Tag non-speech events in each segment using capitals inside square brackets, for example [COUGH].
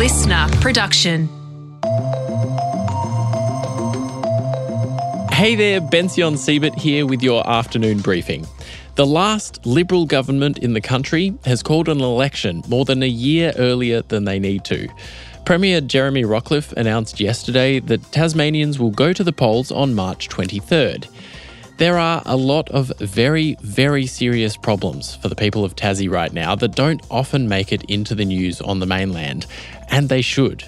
Listnr production. Hey there, Bension Siebert here with your afternoon briefing. The last Liberal government in the country has called an election more than a year earlier than they need to. Premier Jeremy Rockliff announced yesterday that Tasmanians will go to the polls on March 23rd. There are a lot of very, very serious problems for the people of Tassie right now that don't often make it into the news on the mainland, and they should.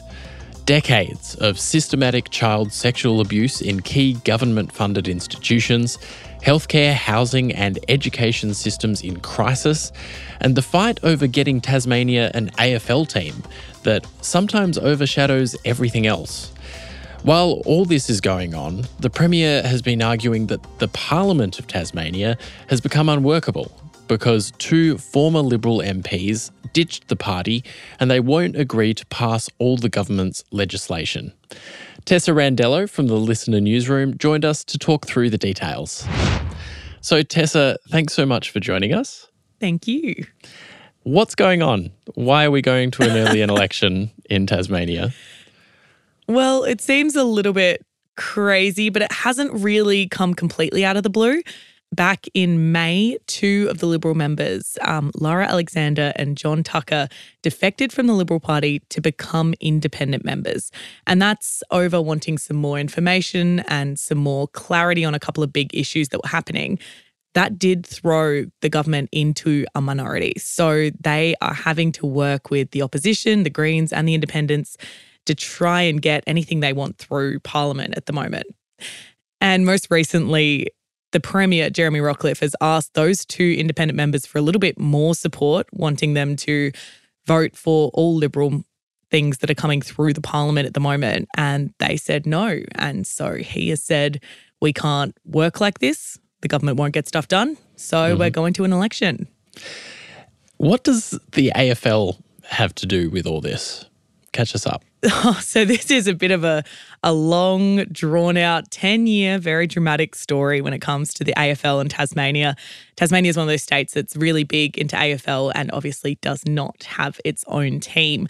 Decades of systematic child sexual abuse in key government funded institutions, healthcare, housing, and education systems in crisis, and the fight over getting Tasmania an AFL team that sometimes overshadows everything else. While all this is going on, the Premier has been arguing that the Parliament of Tasmania has become unworkable because two former Liberal MPs ditched the party and they won't agree to pass all the government's legislation. Tessa Randello from the Listnr Newsroom joined us to talk through the details. So, Tessa, thanks so much for joining us. Thank you. What's going on? Why are we going to an early [LAUGHS] election in Tasmania? Well, it seems a little bit crazy, but it hasn't really come completely out of the blue. Back in May, two of the Liberal members, um, Lara Alexander and John Tucker, defected from the Liberal Party to become independent members. And that's over wanting some more information and some more clarity on a couple of big issues that were happening. That did throw the government into a minority. So they are having to work with the opposition, the Greens, and the independents to try and get anything they want through Parliament at the moment. And most recently, the Premier, Jeremy Rockliff, has asked those two independent members for a little bit more support, wanting them to vote for all Liberal things that are coming through the Parliament at the moment. And they said no. And so he has said, we can't work like this. The government won't get stuff done. So mm-hmm. we're going to an election. What does the AFL have to do with all this? Catch us up. [LAUGHS] Oh, so this is a bit of a, a long, drawn out, 10 year, very dramatic story when it comes to the AFL and Tasmania. Tasmania is one of those states that's really big into AFL and obviously does not have its own team.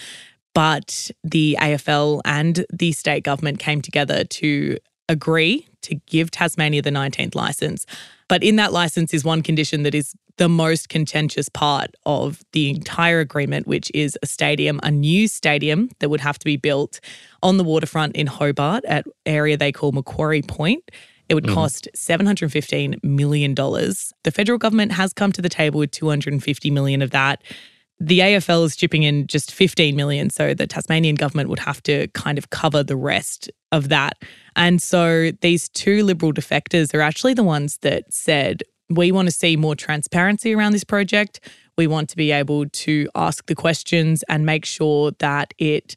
But the AFL and the state government came together to agree to give Tasmania the 19th license. But in that license is one condition that is the most contentious part of the entire agreement, which is a stadium, a new stadium that would have to be built on the waterfront in Hobart at area they call Macquarie Point. It would mm-hmm. cost $715 million. The federal government has come to the table with 250 million of that. The AFL is chipping in just 15 million, so the Tasmanian government would have to kind of cover the rest of that. And so these two Liberal defectors are actually the ones that said, we want to see more transparency around this project. We want to be able to ask the questions and make sure that it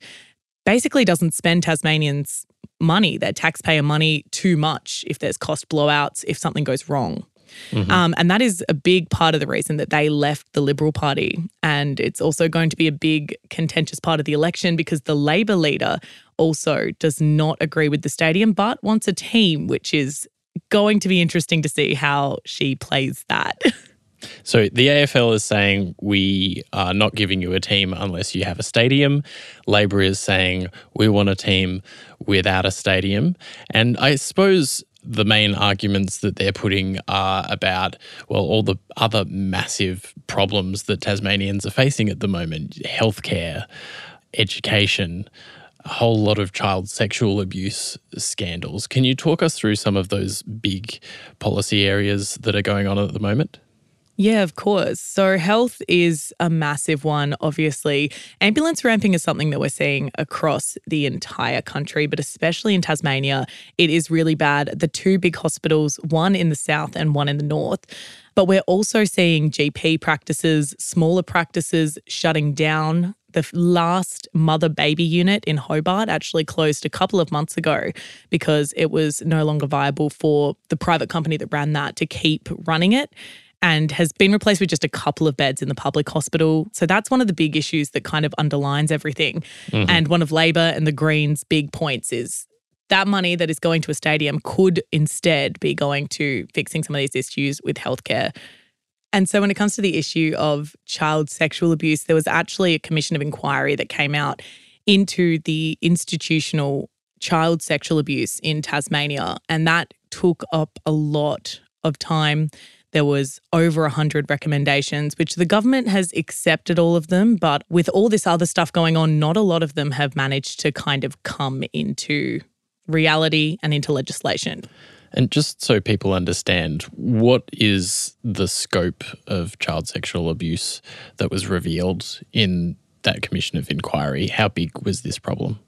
basically doesn't spend Tasmanians' money, their taxpayer money, too much if there's cost blowouts, if something goes wrong. Mm-hmm. Um, and that is a big part of the reason that they left the Liberal Party. And it's also going to be a big contentious part of the election because the Labor leader also does not agree with the stadium, but wants a team, which is going to be interesting to see how she plays that. [LAUGHS] So the AFL is saying we are not giving you a team unless you have a stadium. Labor is saying we want a team without a stadium. And I suppose the main arguments that they're putting are about, well, all the other massive problems that Tasmanians are facing at the moment healthcare, education, a whole lot of child sexual abuse scandals. Can you talk us through some of those big policy areas that are going on at the moment? Yeah, of course. So, health is a massive one, obviously. Ambulance ramping is something that we're seeing across the entire country, but especially in Tasmania, it is really bad. The two big hospitals, one in the south and one in the north. But we're also seeing GP practices, smaller practices shutting down the last mother baby unit in Hobart actually closed a couple of months ago because it was no longer viable for the private company that ran that to keep running it and has been replaced with just a couple of beds in the public hospital. So that's one of the big issues that kind of underlines everything. Mm-hmm. And one of Labor and the Greens' big points is that money that is going to a stadium could instead be going to fixing some of these issues with healthcare and so, when it comes to the issue of child sexual abuse, there was actually a commission of inquiry that came out into the institutional child sexual abuse in Tasmania. And that took up a lot of time. There was over 100 recommendations, which the government has accepted all of them. But with all this other stuff going on, not a lot of them have managed to kind of come into reality and into legislation. And just so people understand, what is the scope of child sexual abuse that was revealed in that commission of inquiry? How big was this problem?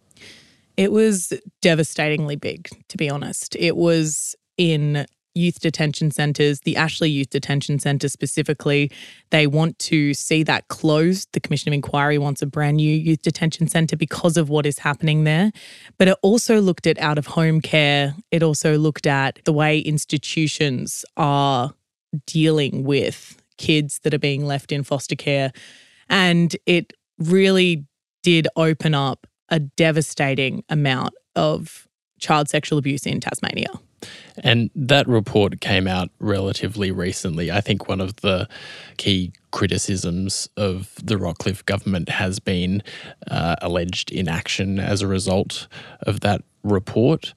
It was devastatingly big, to be honest. It was in youth detention centres, the Ashley Youth Detention Centre specifically. They want to see that closed. The Commission of Inquiry wants a brand new youth detention centre because of what is happening there. But it also looked at out of home care. It also looked at the way institutions are dealing with kids that are being left in foster care. And it really did open up a devastating amount of child sexual abuse in Tasmania. And that report came out relatively recently. I think one of the key criticisms of the Rockliff government has been uh, alleged inaction as a result of that report.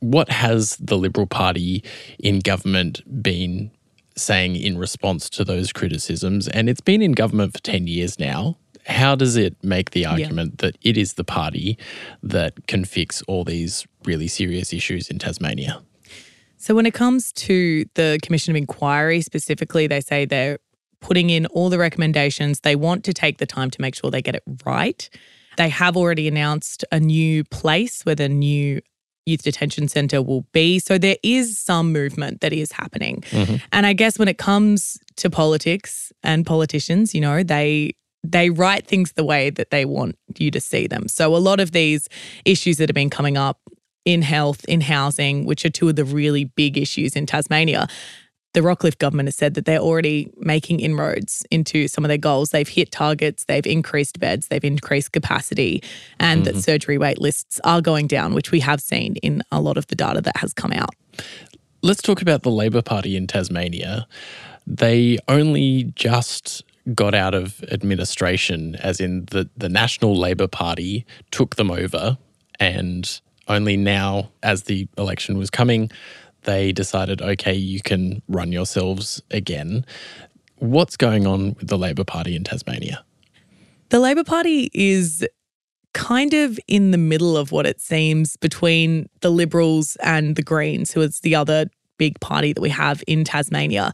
What has the Liberal Party in government been saying in response to those criticisms? And it's been in government for 10 years now. How does it make the argument yeah. that it is the party that can fix all these really serious issues in Tasmania? So, when it comes to the Commission of Inquiry specifically, they say they're putting in all the recommendations. They want to take the time to make sure they get it right. They have already announced a new place where the new youth detention centre will be. So there is some movement that is happening. Mm-hmm. And I guess when it comes to politics and politicians, you know, they they write things the way that they want you to see them. So a lot of these issues that have been coming up in health, in housing, which are two of the really big issues in Tasmania. The Rockliff government has said that they're already making inroads into some of their goals. They've hit targets, they've increased beds, they've increased capacity, and mm-hmm. that surgery wait lists are going down, which we have seen in a lot of the data that has come out. Let's talk about the Labor Party in Tasmania. They only just got out of administration, as in the, the National Labor Party took them over and only now, as the election was coming, they decided, okay, you can run yourselves again. What's going on with the Labor Party in Tasmania? The Labor Party is kind of in the middle of what it seems between the Liberals and the Greens, who is the other big party that we have in Tasmania.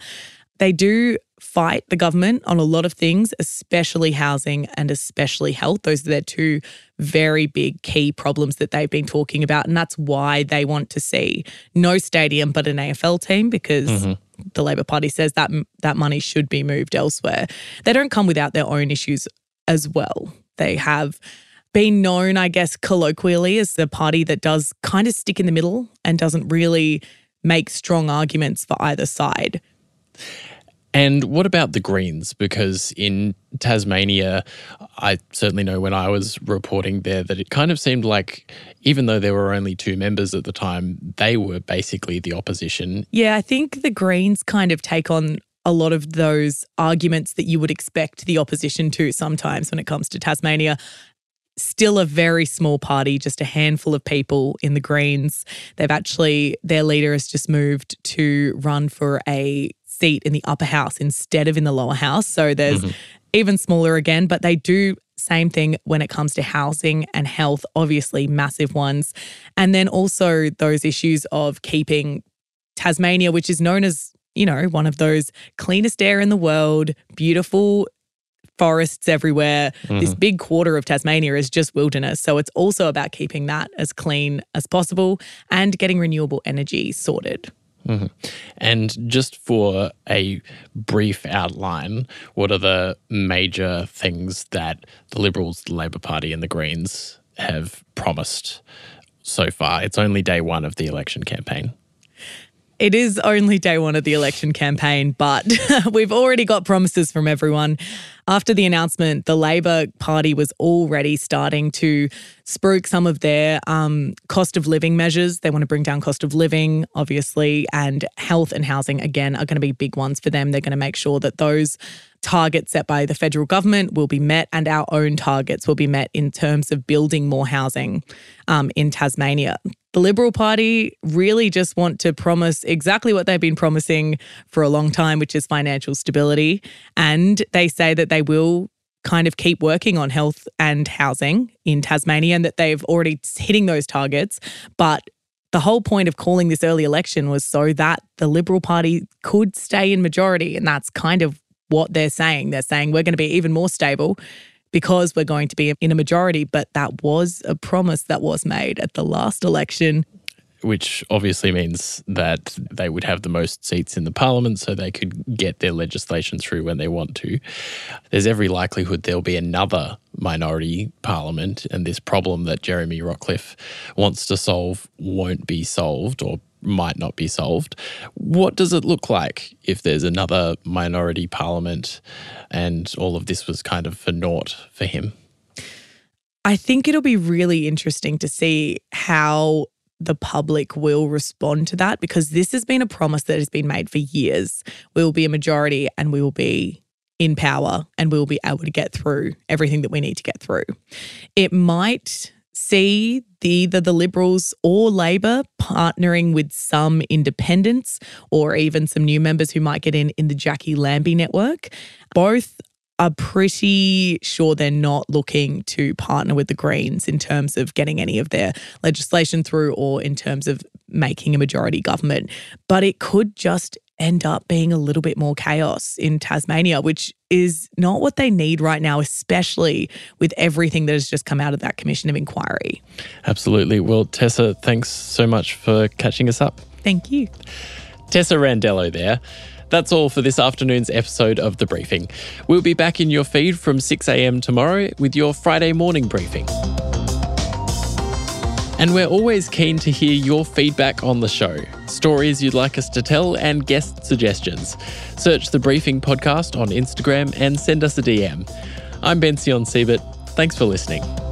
They do fight the government on a lot of things, especially housing and especially health. Those are their two very big key problems that they've been talking about. And that's why they want to see no stadium but an AFL team because mm-hmm. the Labor Party says that that money should be moved elsewhere. They don't come without their own issues as well. They have been known, I guess, colloquially as the party that does kind of stick in the middle and doesn't really make strong arguments for either side. And what about the Greens? Because in Tasmania, I certainly know when I was reporting there that it kind of seemed like, even though there were only two members at the time, they were basically the opposition. Yeah, I think the Greens kind of take on a lot of those arguments that you would expect the opposition to sometimes when it comes to Tasmania still a very small party, just a handful of people in the Greens. They've actually, their leader has just moved to run for a seat in the upper house instead of in the lower house. So there's mm-hmm. even smaller again, but they do same thing when it comes to housing and health, obviously massive ones. And then also those issues of keeping Tasmania, which is known as, you know, one of those cleanest air in the world, beautiful forests everywhere. Mm-hmm. This big quarter of Tasmania is just wilderness. So it's also about keeping that as clean as possible and getting renewable energy sorted. Mm-hmm. And just for a brief outline, what are the major things that the Liberals, the Labor Party, and the Greens have promised so far? It's only day one of the election campaign. It is only day one of the election campaign, but [LAUGHS] we've already got promises from everyone. After the announcement, the Labor Party was already starting to spruik some of their um, cost of living measures. They want to bring down cost of living, obviously, and health and housing, again, are going to be big ones for them. They're going to make sure that those targets set by the federal government will be met and our own targets will be met in terms of building more housing um, in Tasmania. The Liberal Party really just want to promise exactly what they've been promising for a long time, which is financial stability. And they say that they will kind of keep working on health and housing in Tasmania and that they've already hitting those targets. But the whole point of calling this early election was so that the Liberal Party could stay in majority. And that's kind of what they're saying. They're saying we're going to be even more stable because we're going to be in a majority. But that was a promise that was made at the last election which obviously means that they would have the most seats in the parliament so they could get their legislation through when they want to. There's every likelihood there'll be another minority parliament, and this problem that Jeremy Rockliff wants to solve won't be solved or might not be solved. What does it look like if there's another minority parliament and all of this was kind of for naught for him? I think it'll be really interesting to see how the public will respond to that because this has been a promise that has been made for years. We will be a majority and we will be in power and we will be able to get through everything that we need to get through. It might see either the Liberals or Labor partnering with some independents or even some new members who might get in in the Jacqui Lambie network. Both are pretty sure they're not looking to partner with the Greens in terms of getting any of their legislation through or in terms of making a majority government. But it could just end up being a little bit more chaos in Tasmania, which is not what they need right now, especially with everything that has just come out of that Commission of Inquiry. Absolutely. Well, Tessa, thanks so much for catching us up. Thank you. Tessa Randello there. That's all for this afternoon's episode of The Briefing. We'll be back in your feed from 6am tomorrow with your Friday morning briefing. And we're always keen to hear your feedback on the show, stories you'd like us to tell, and guest suggestions. Search the Briefing Podcast on Instagram and send us a DM. I'm Bension Siebert. Thanks for listening.